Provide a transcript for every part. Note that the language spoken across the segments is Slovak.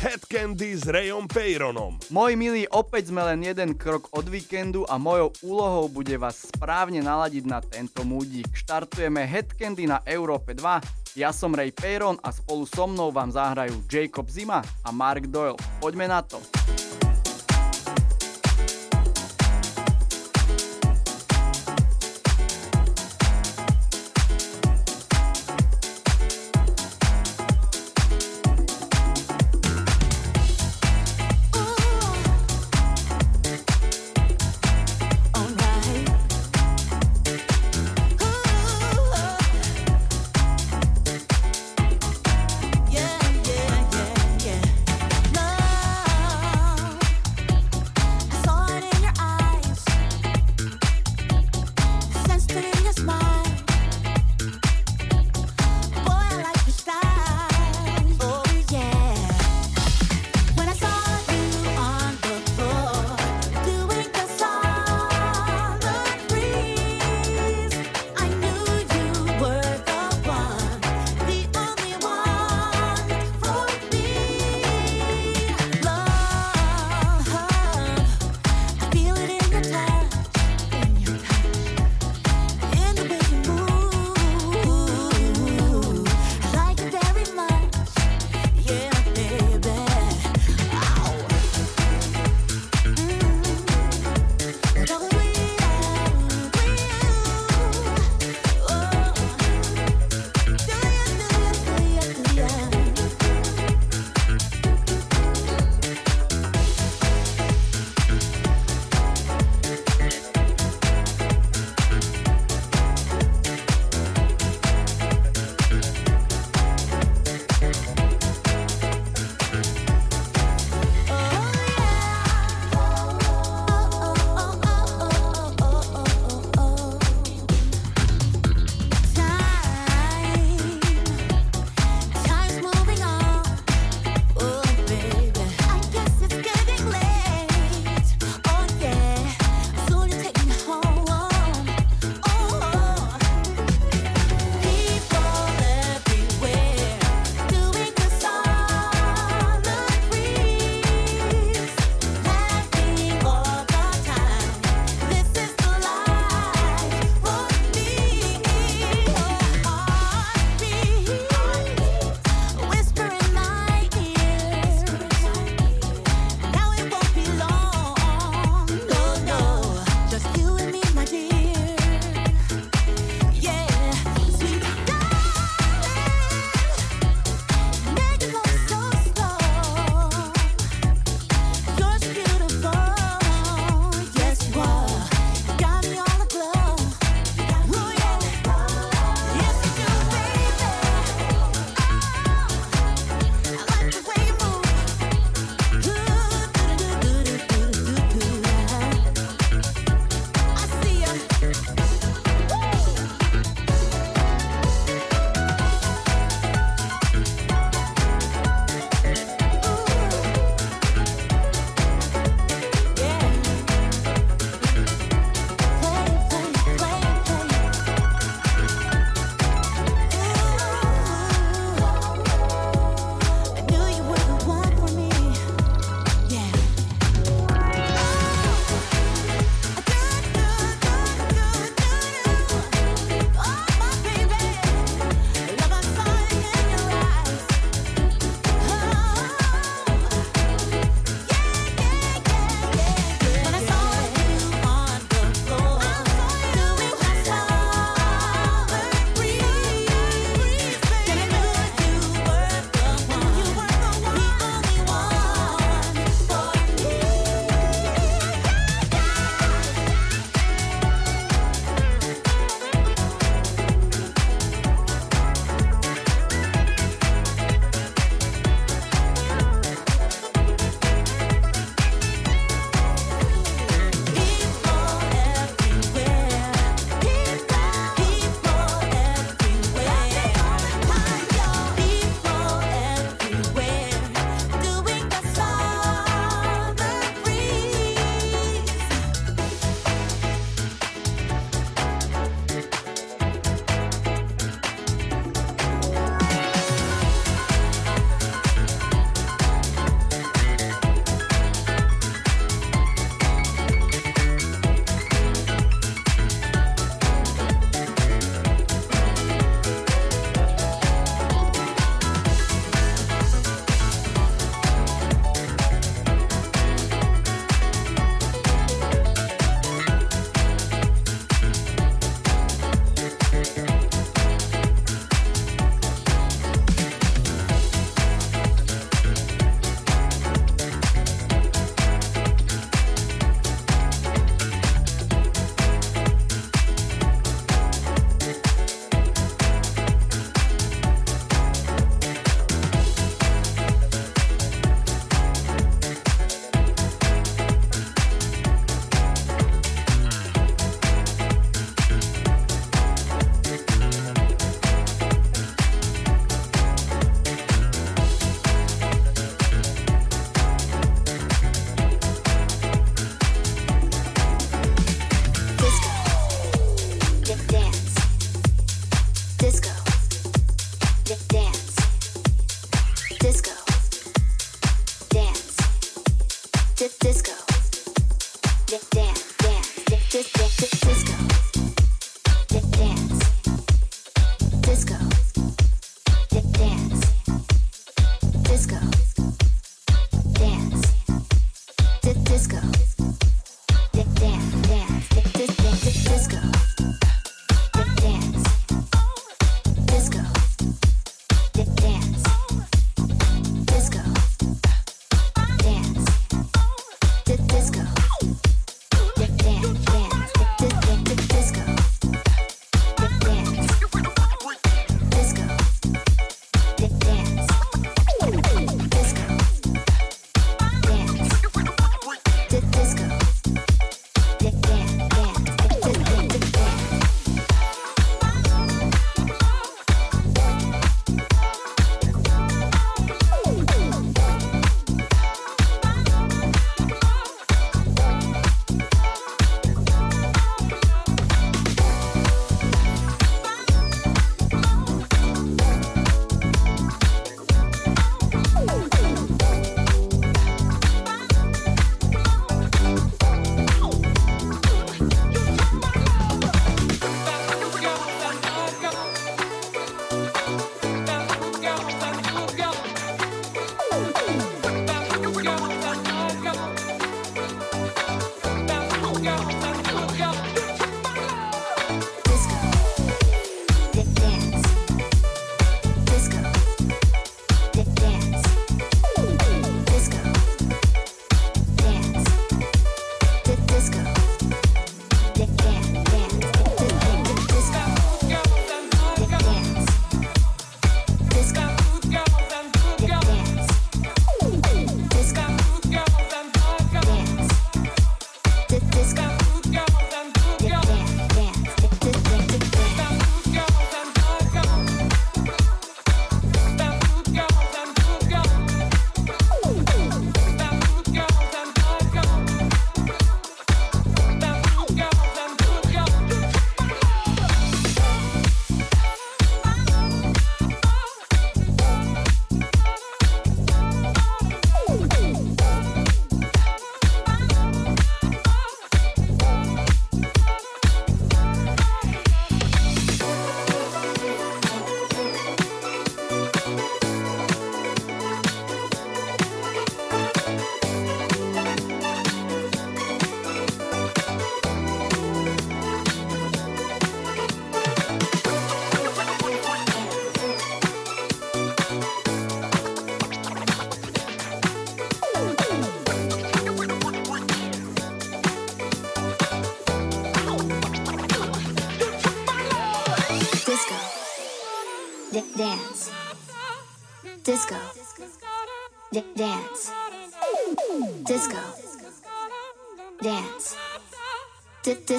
Head Candy s Rayom Peyronom. Moji milí, opäť sme len jeden krok od víkendu a mojou úlohou bude vás správne naladiť na tento múdik. Štartujeme Head Candy na Európe 2, ja som Ray Peyron a spolu so mnou vám zahrajú Jacob Zima a Mark Doyle. Poďme na to.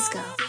go.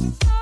Bye.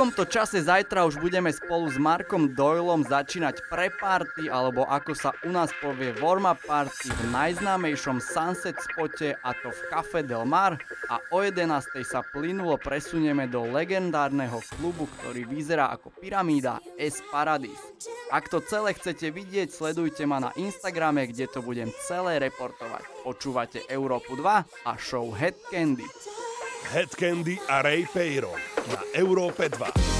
Takomto čase zajtra už budeme spolu s Markom Doylom začínať pre-party, alebo ako sa u nás povie warm-up party v najznámejšom Sunset spote a to v Café Del Mar a o 11. sa plynulo presunieme do legendárneho klubu, ktorý vyzerá ako pyramída S Paradis. Ak to celé chcete vidieť, sledujte ma na Instagrame, kde to budem celé reportovať. Počúvate Európu 2 a show Head Candy. Head Candy a Ray Peyron na Európe 2.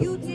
You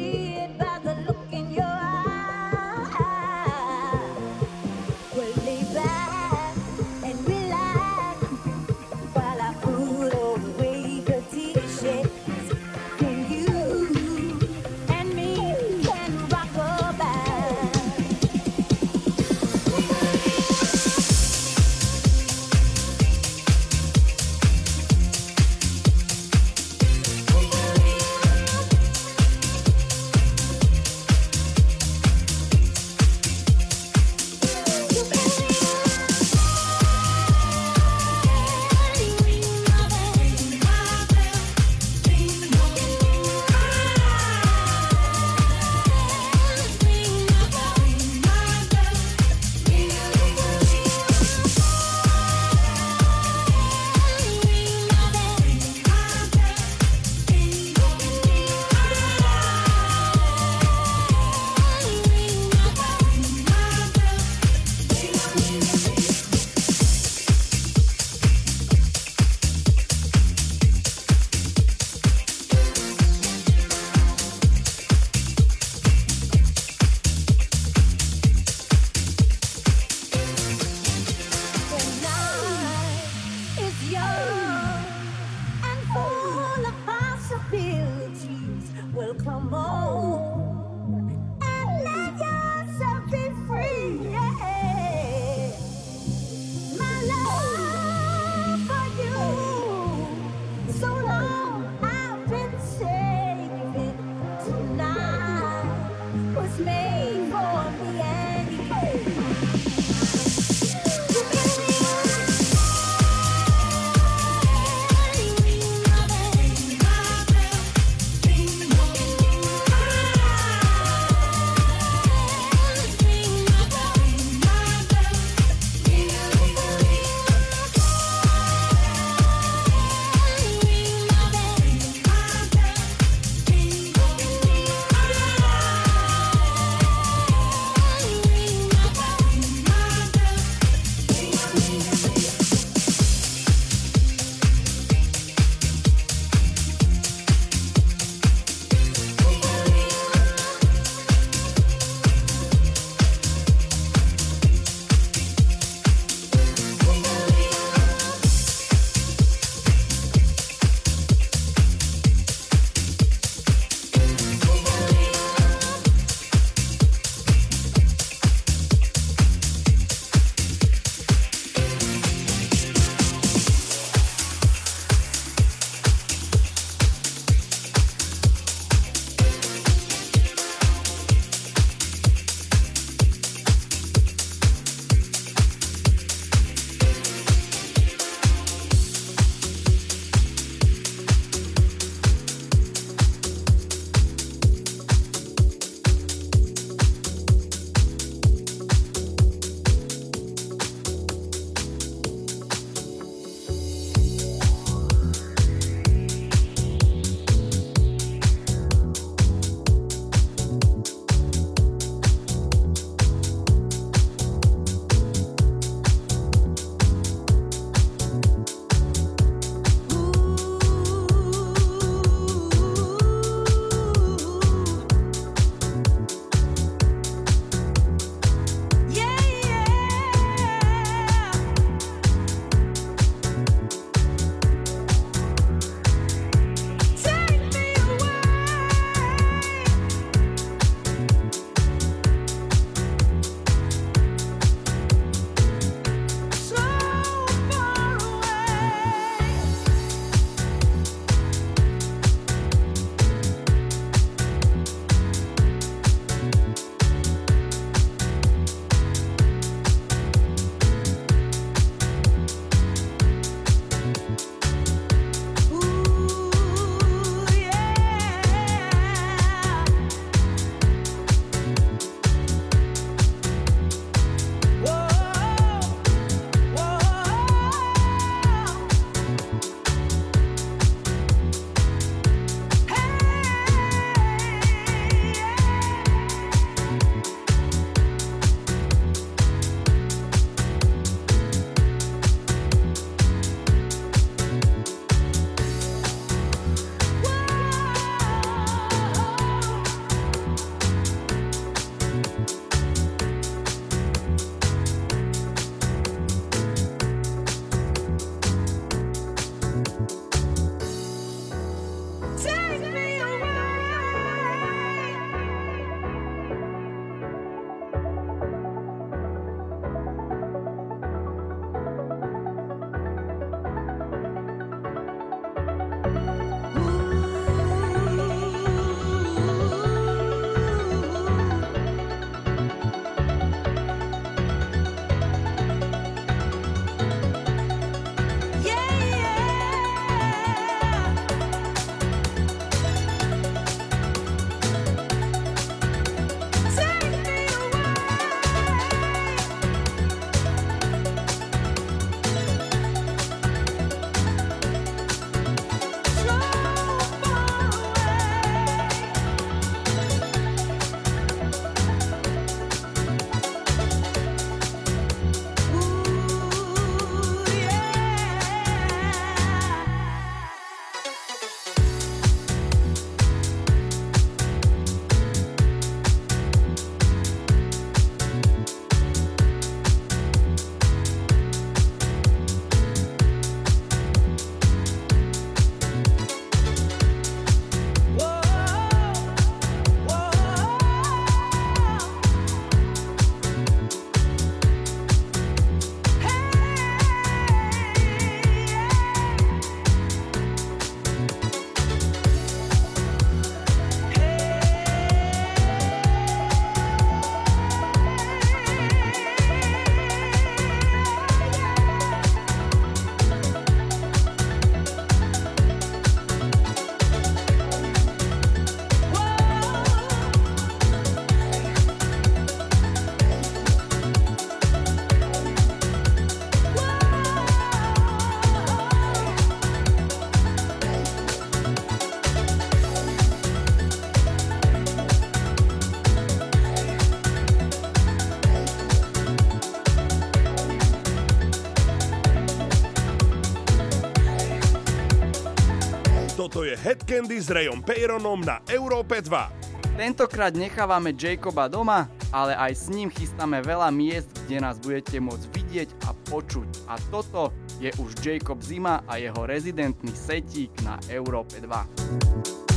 Toto je Headcandy s Rayom Peyronom na Európe 2. Tentokrát nechávame Jacoba doma, ale aj s ním chystáme veľa miest, kde nás budete môcť vidieť a počuť. A toto je už Jacob Zima a jeho rezidentný setík na Európe 2.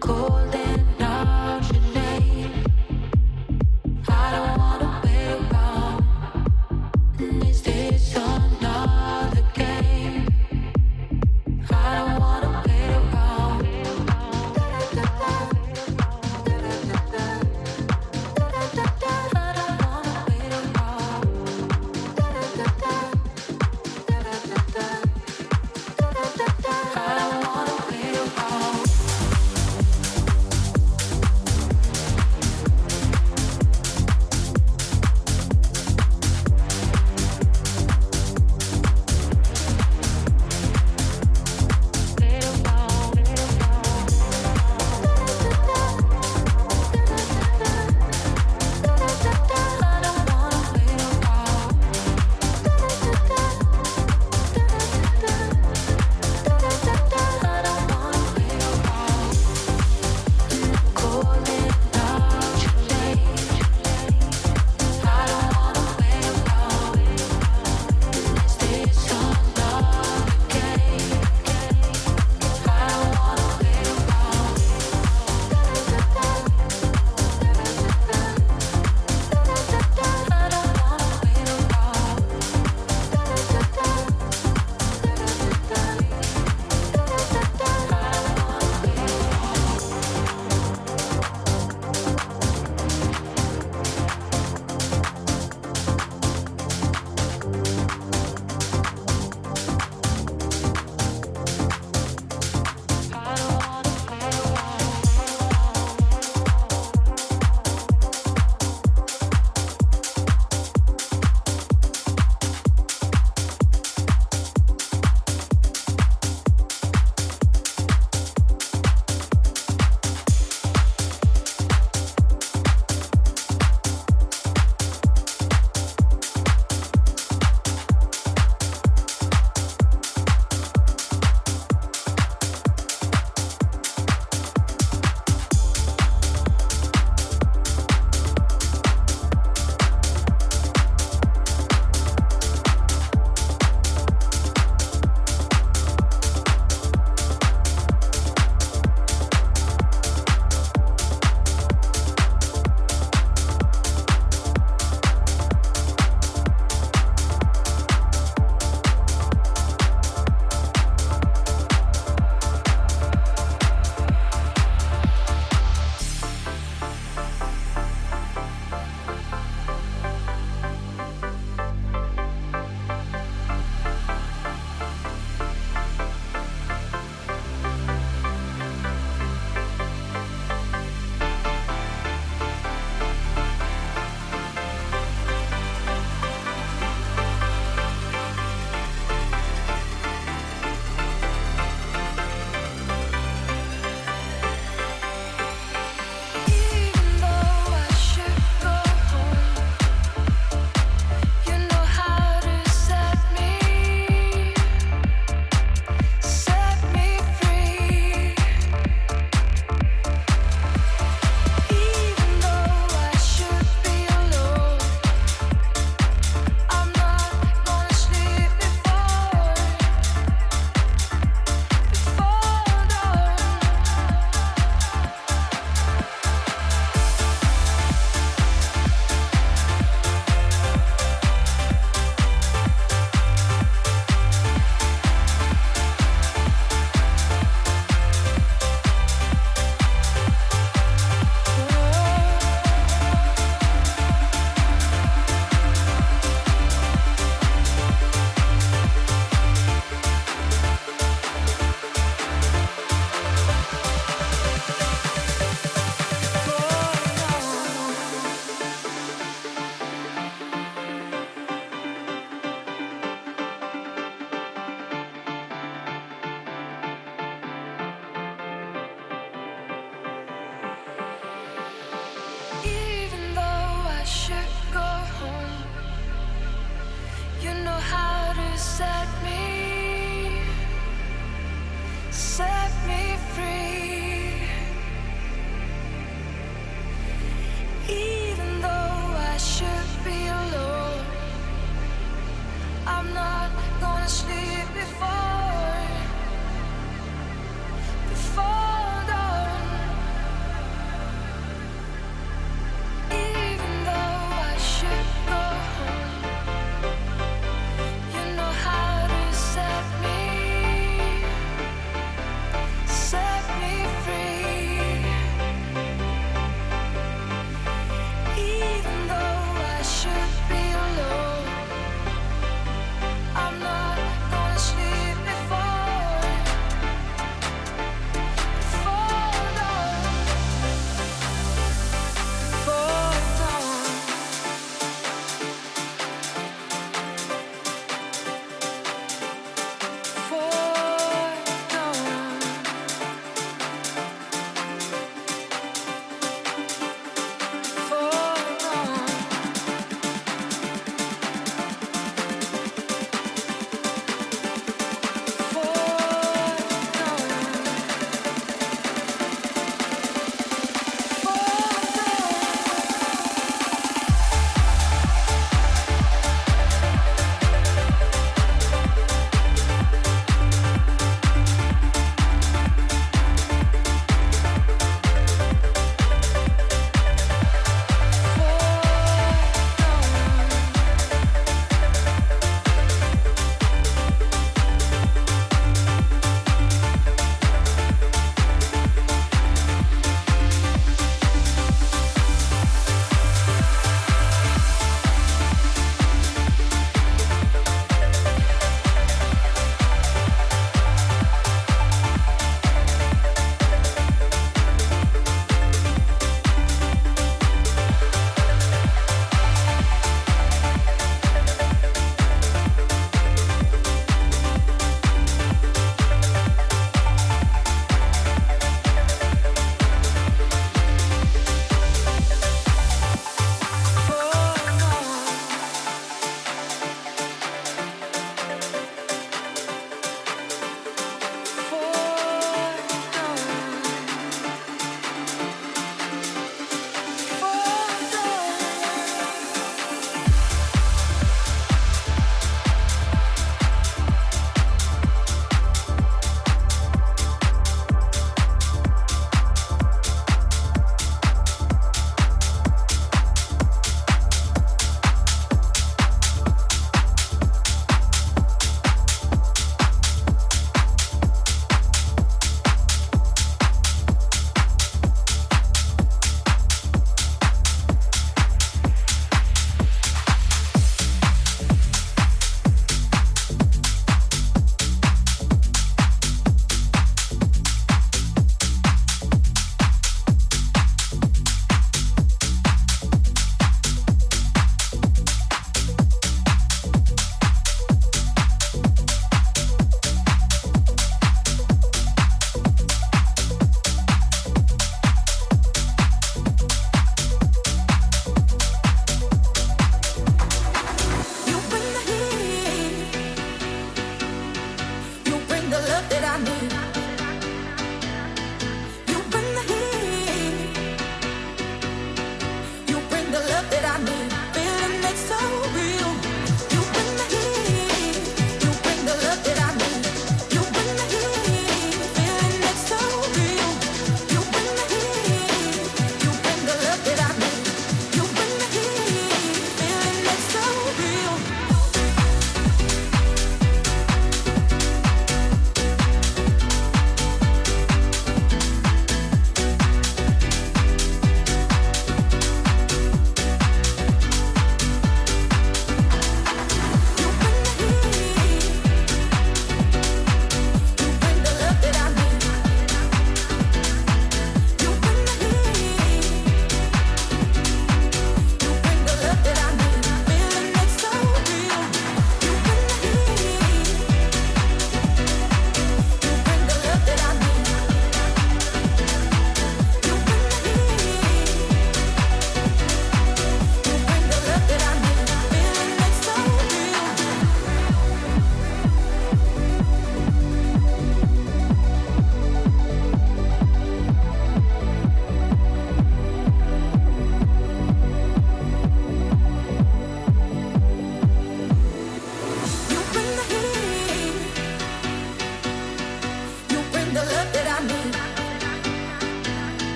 cold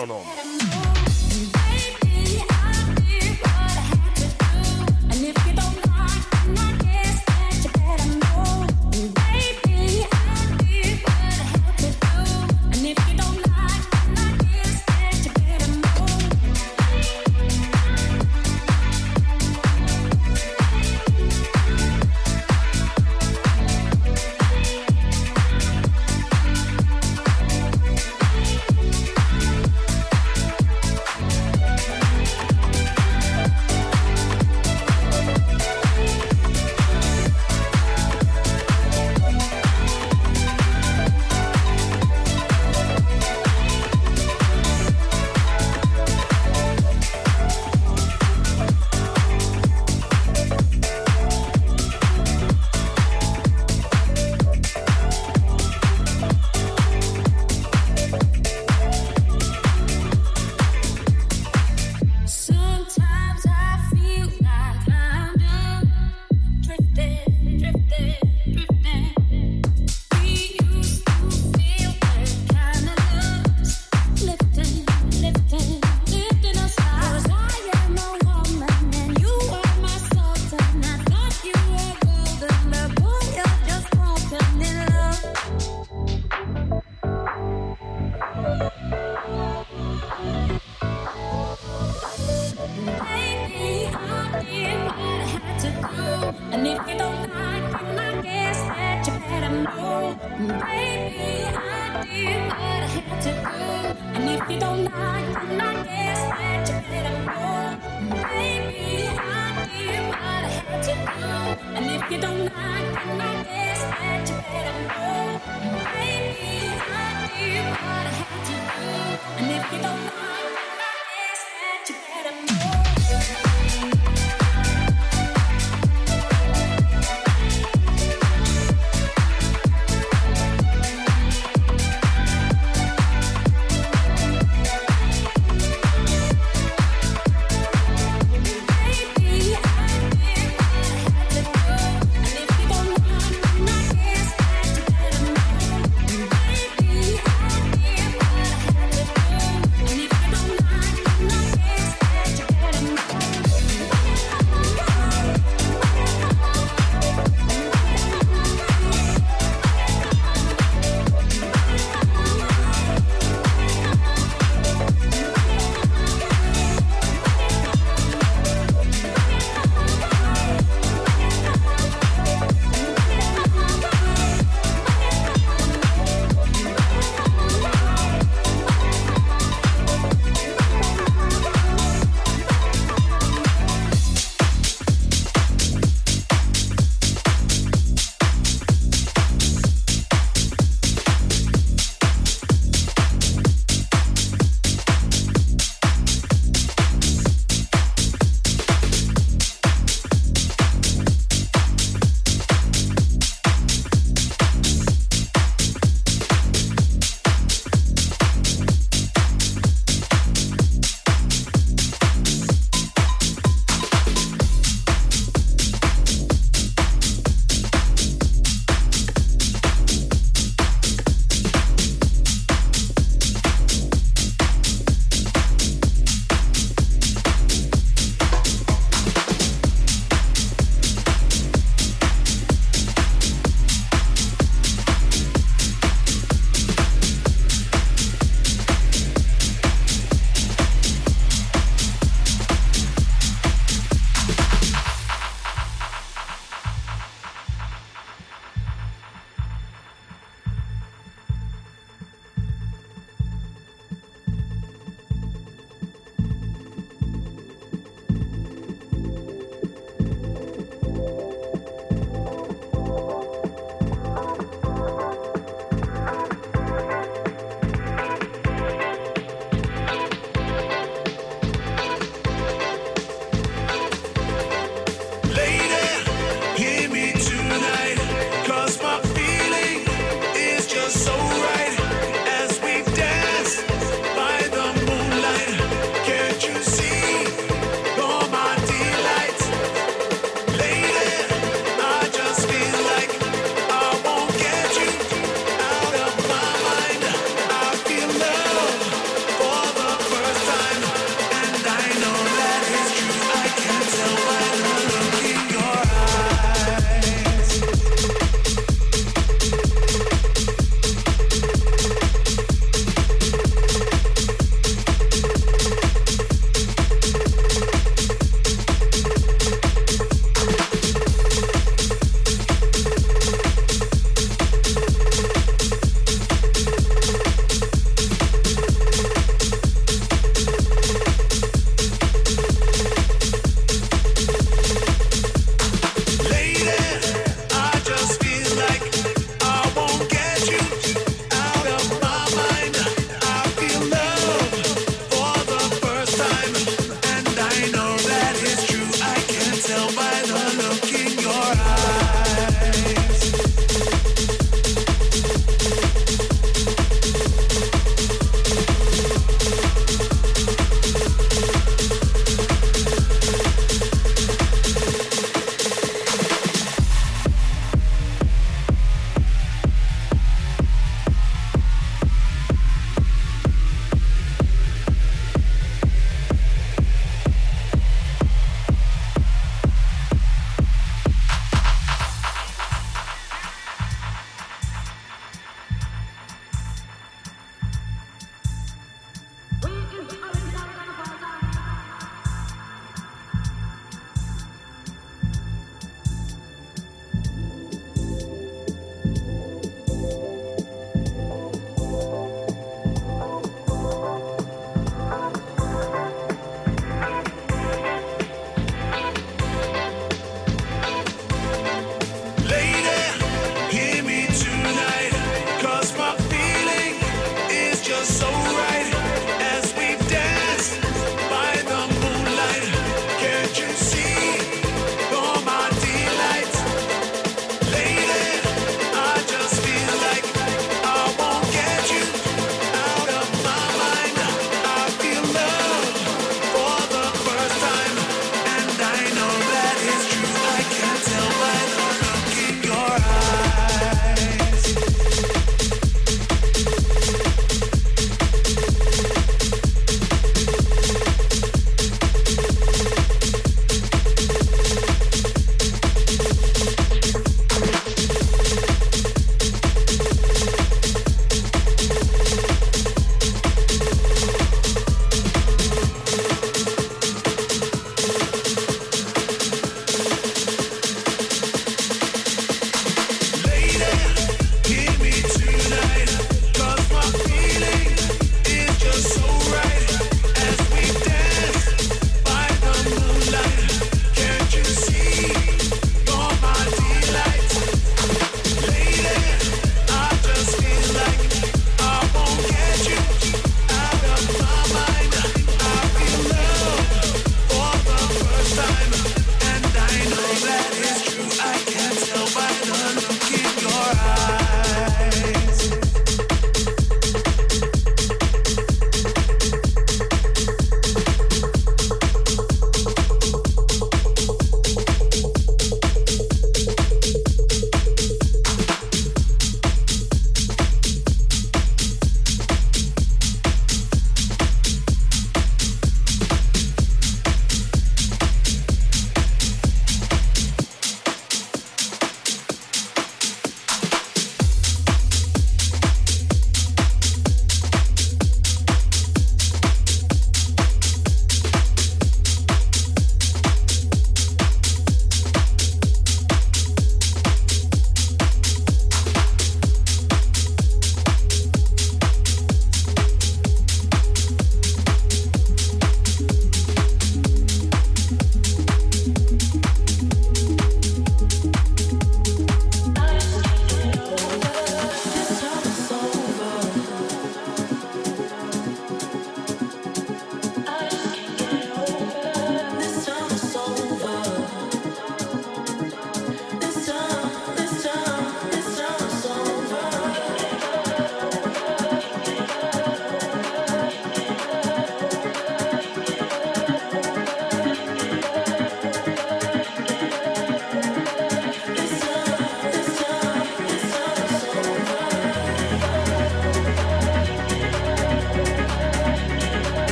Rayom Peyronom.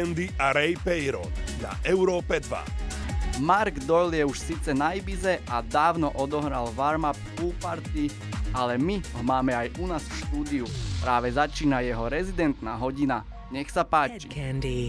Candy a Ray Peyron na Európe 2. Mark Doyle je už síce na Ibize a dávno odohral warm-up pool party, ale my ho máme aj u nás v štúdiu. Práve začína jeho rezidentná hodina. Nech sa páči. Candy.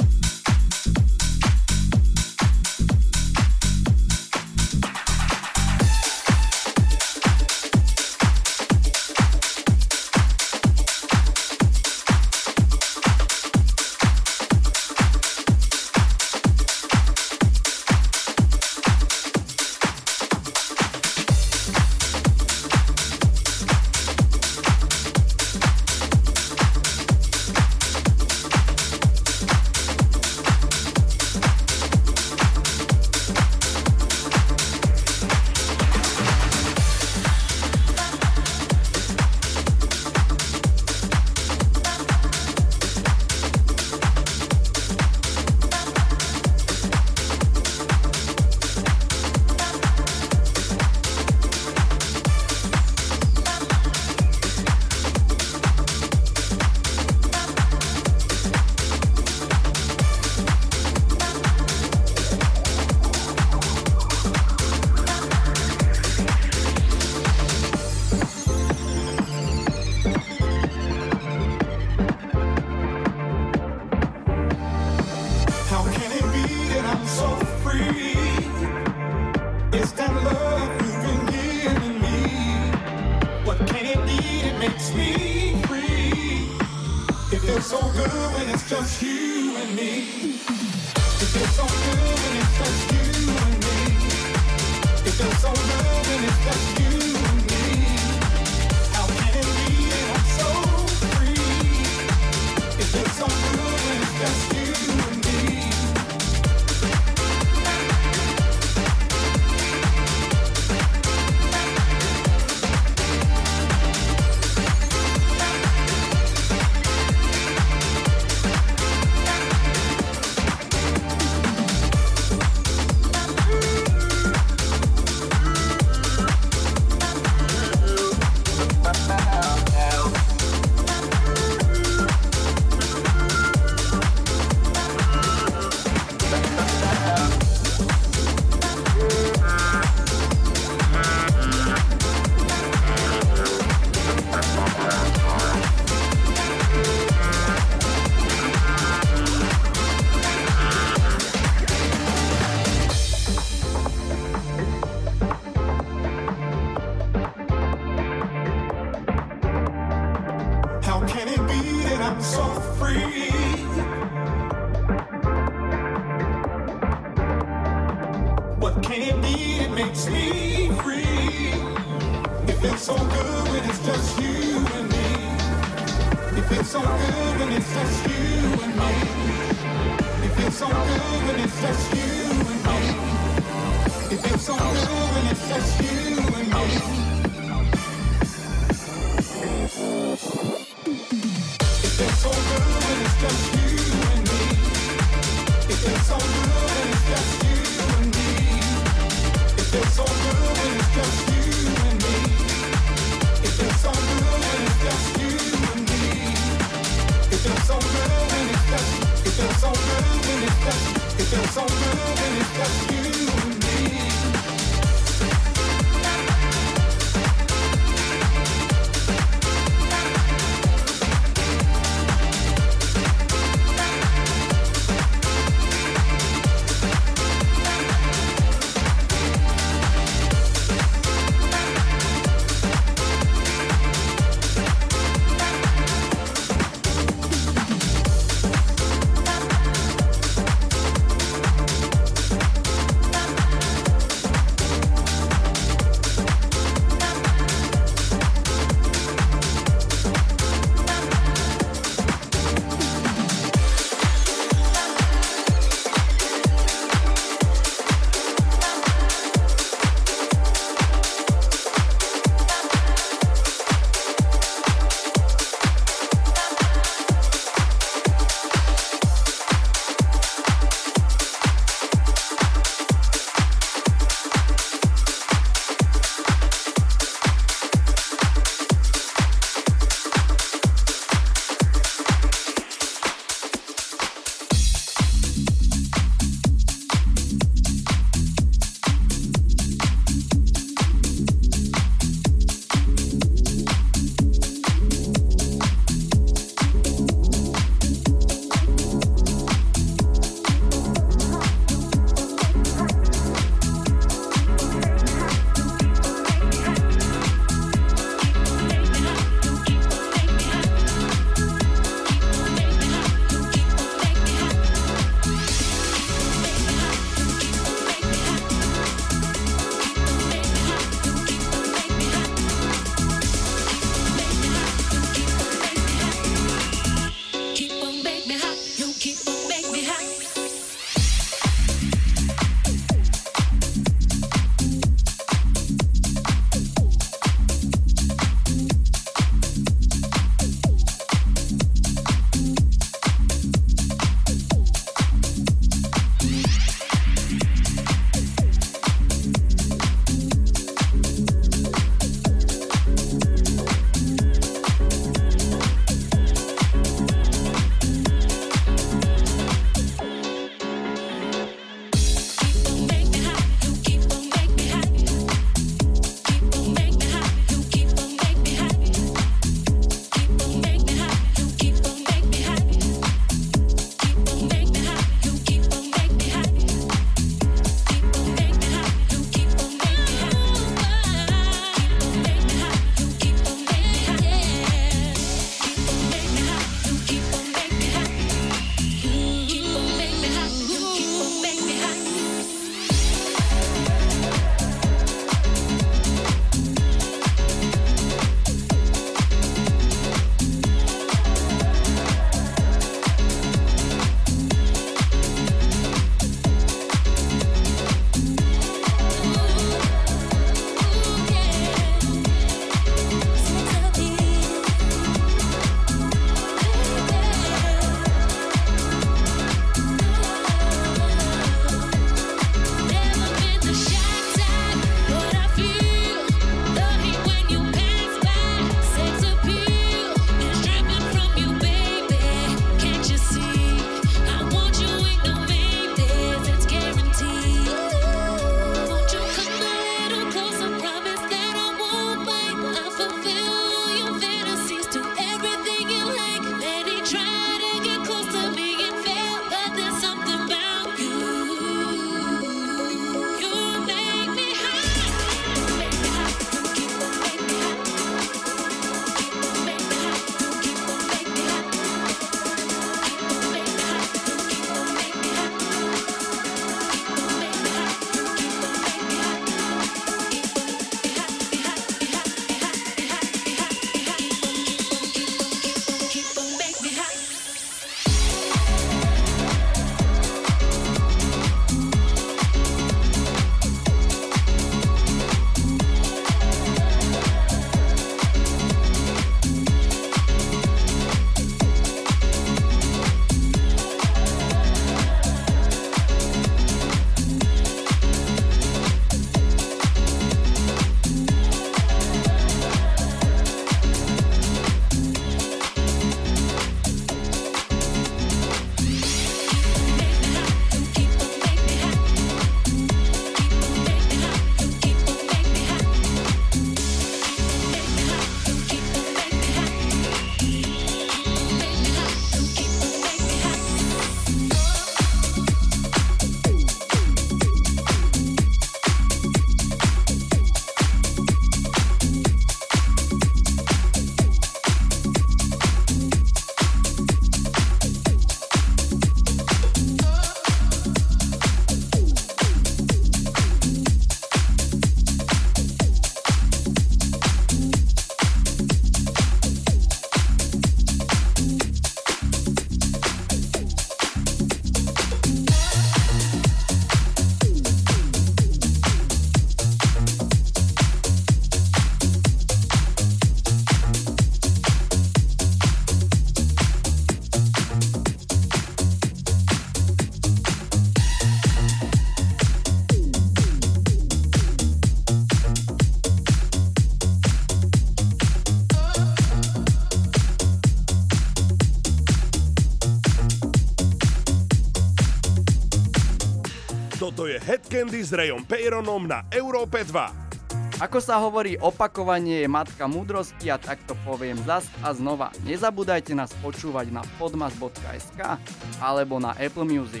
Headcandy s Rayom Peyronom na Európe 2. Ako sa hovorí, opakovanie je matka múdrosti a takto poviem zas a znova. Nezabúdajte nás počúvať na podmas.sk alebo na Apple Music.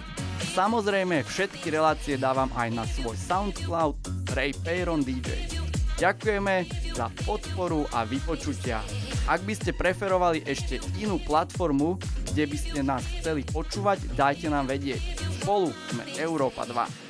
Samozrejme, všetky relácie dávam aj na svoj SoundCloud Ray Peyron DJ. Ďakujeme za podporu a vypočutia. Ak by ste preferovali ešte inú platformu, kde by ste nás chceli počúvať, dajte nám vedieť. Spolu sme Európa 2.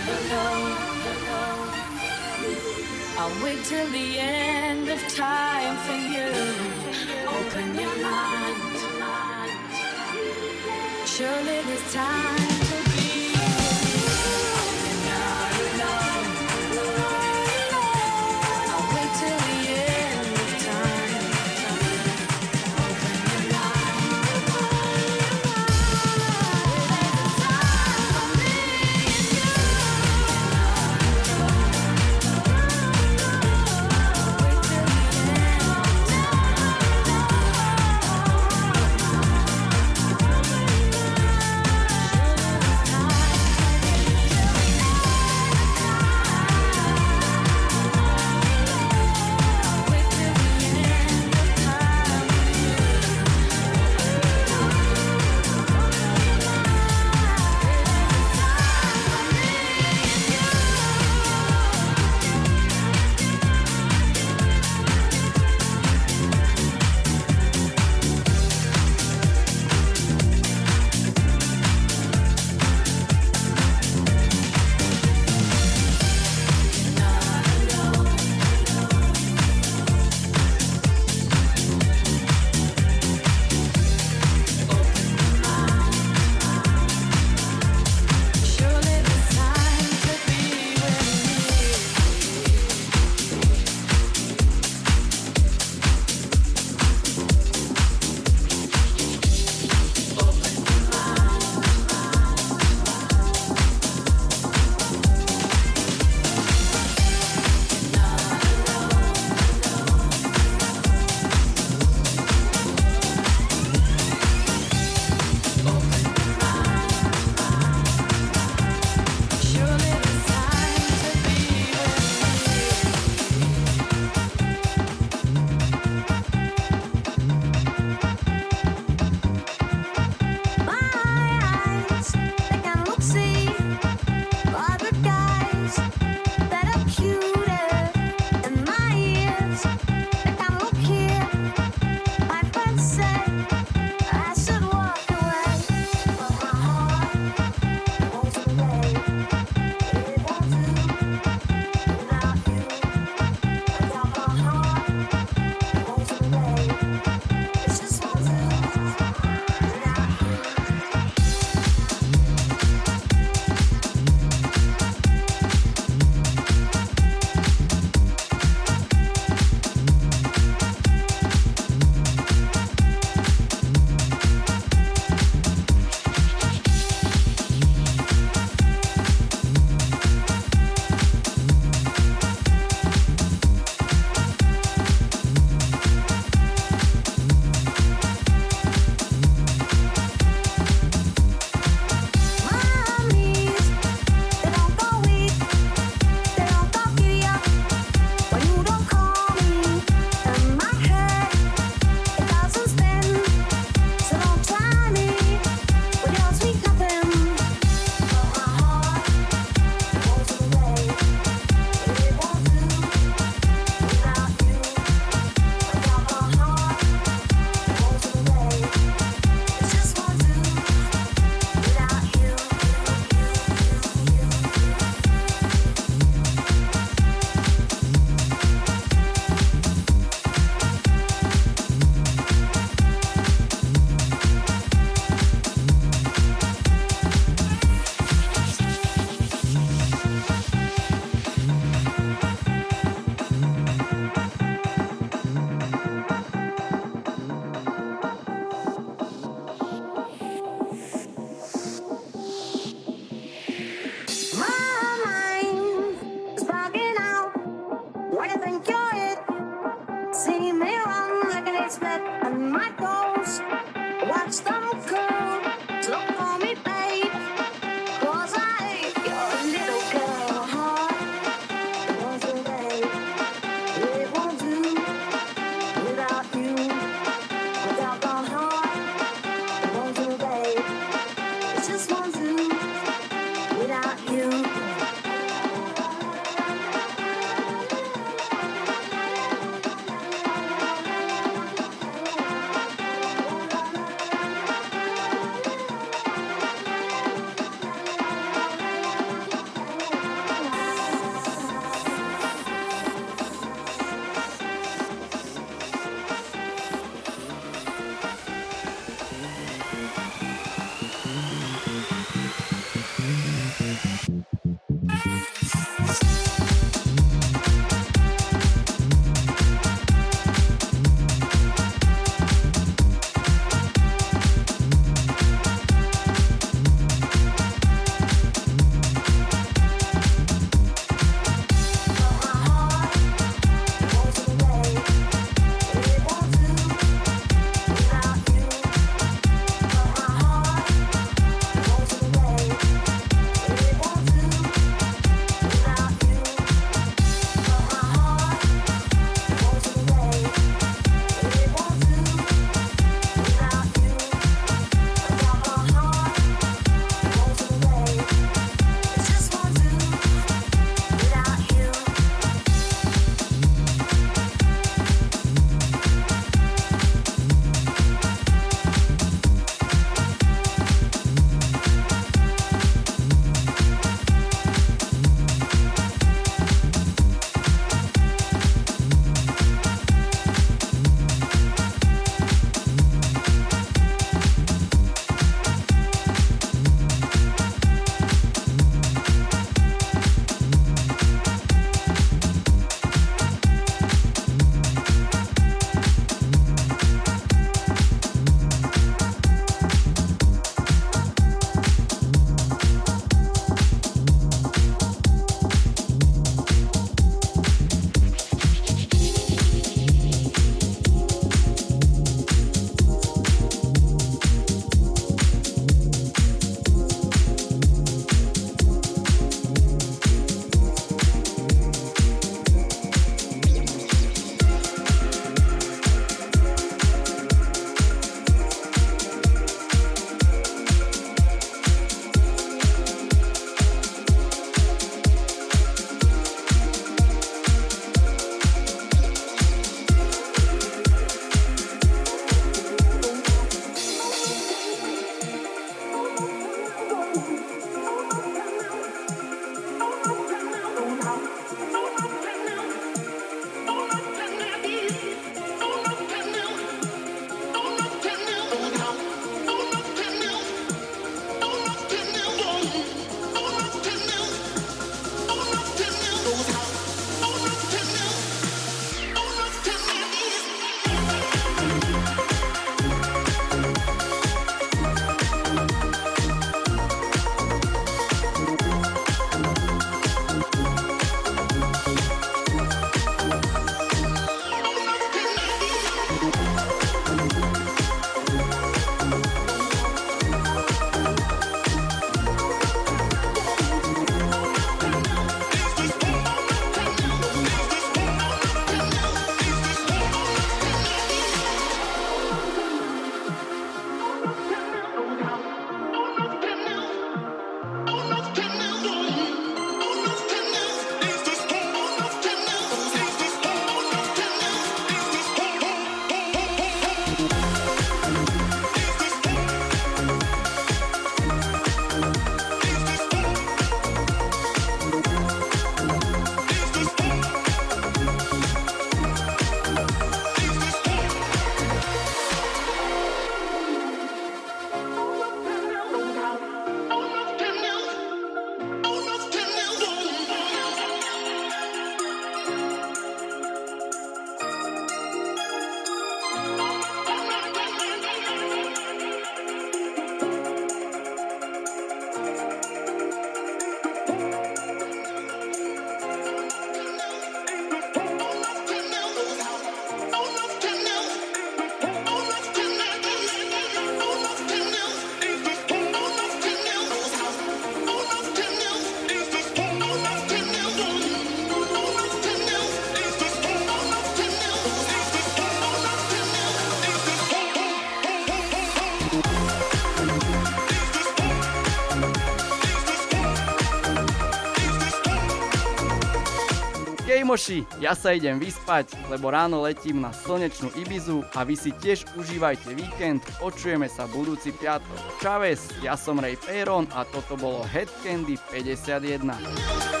Kamoši, ja sa idem vyspať, lebo ráno letím na slnečnú Ibizu a vy si tiež užívajte víkend, počujeme sa budúci piatok. Čaves, ja som Ray Peron a toto bolo Head Candy 51.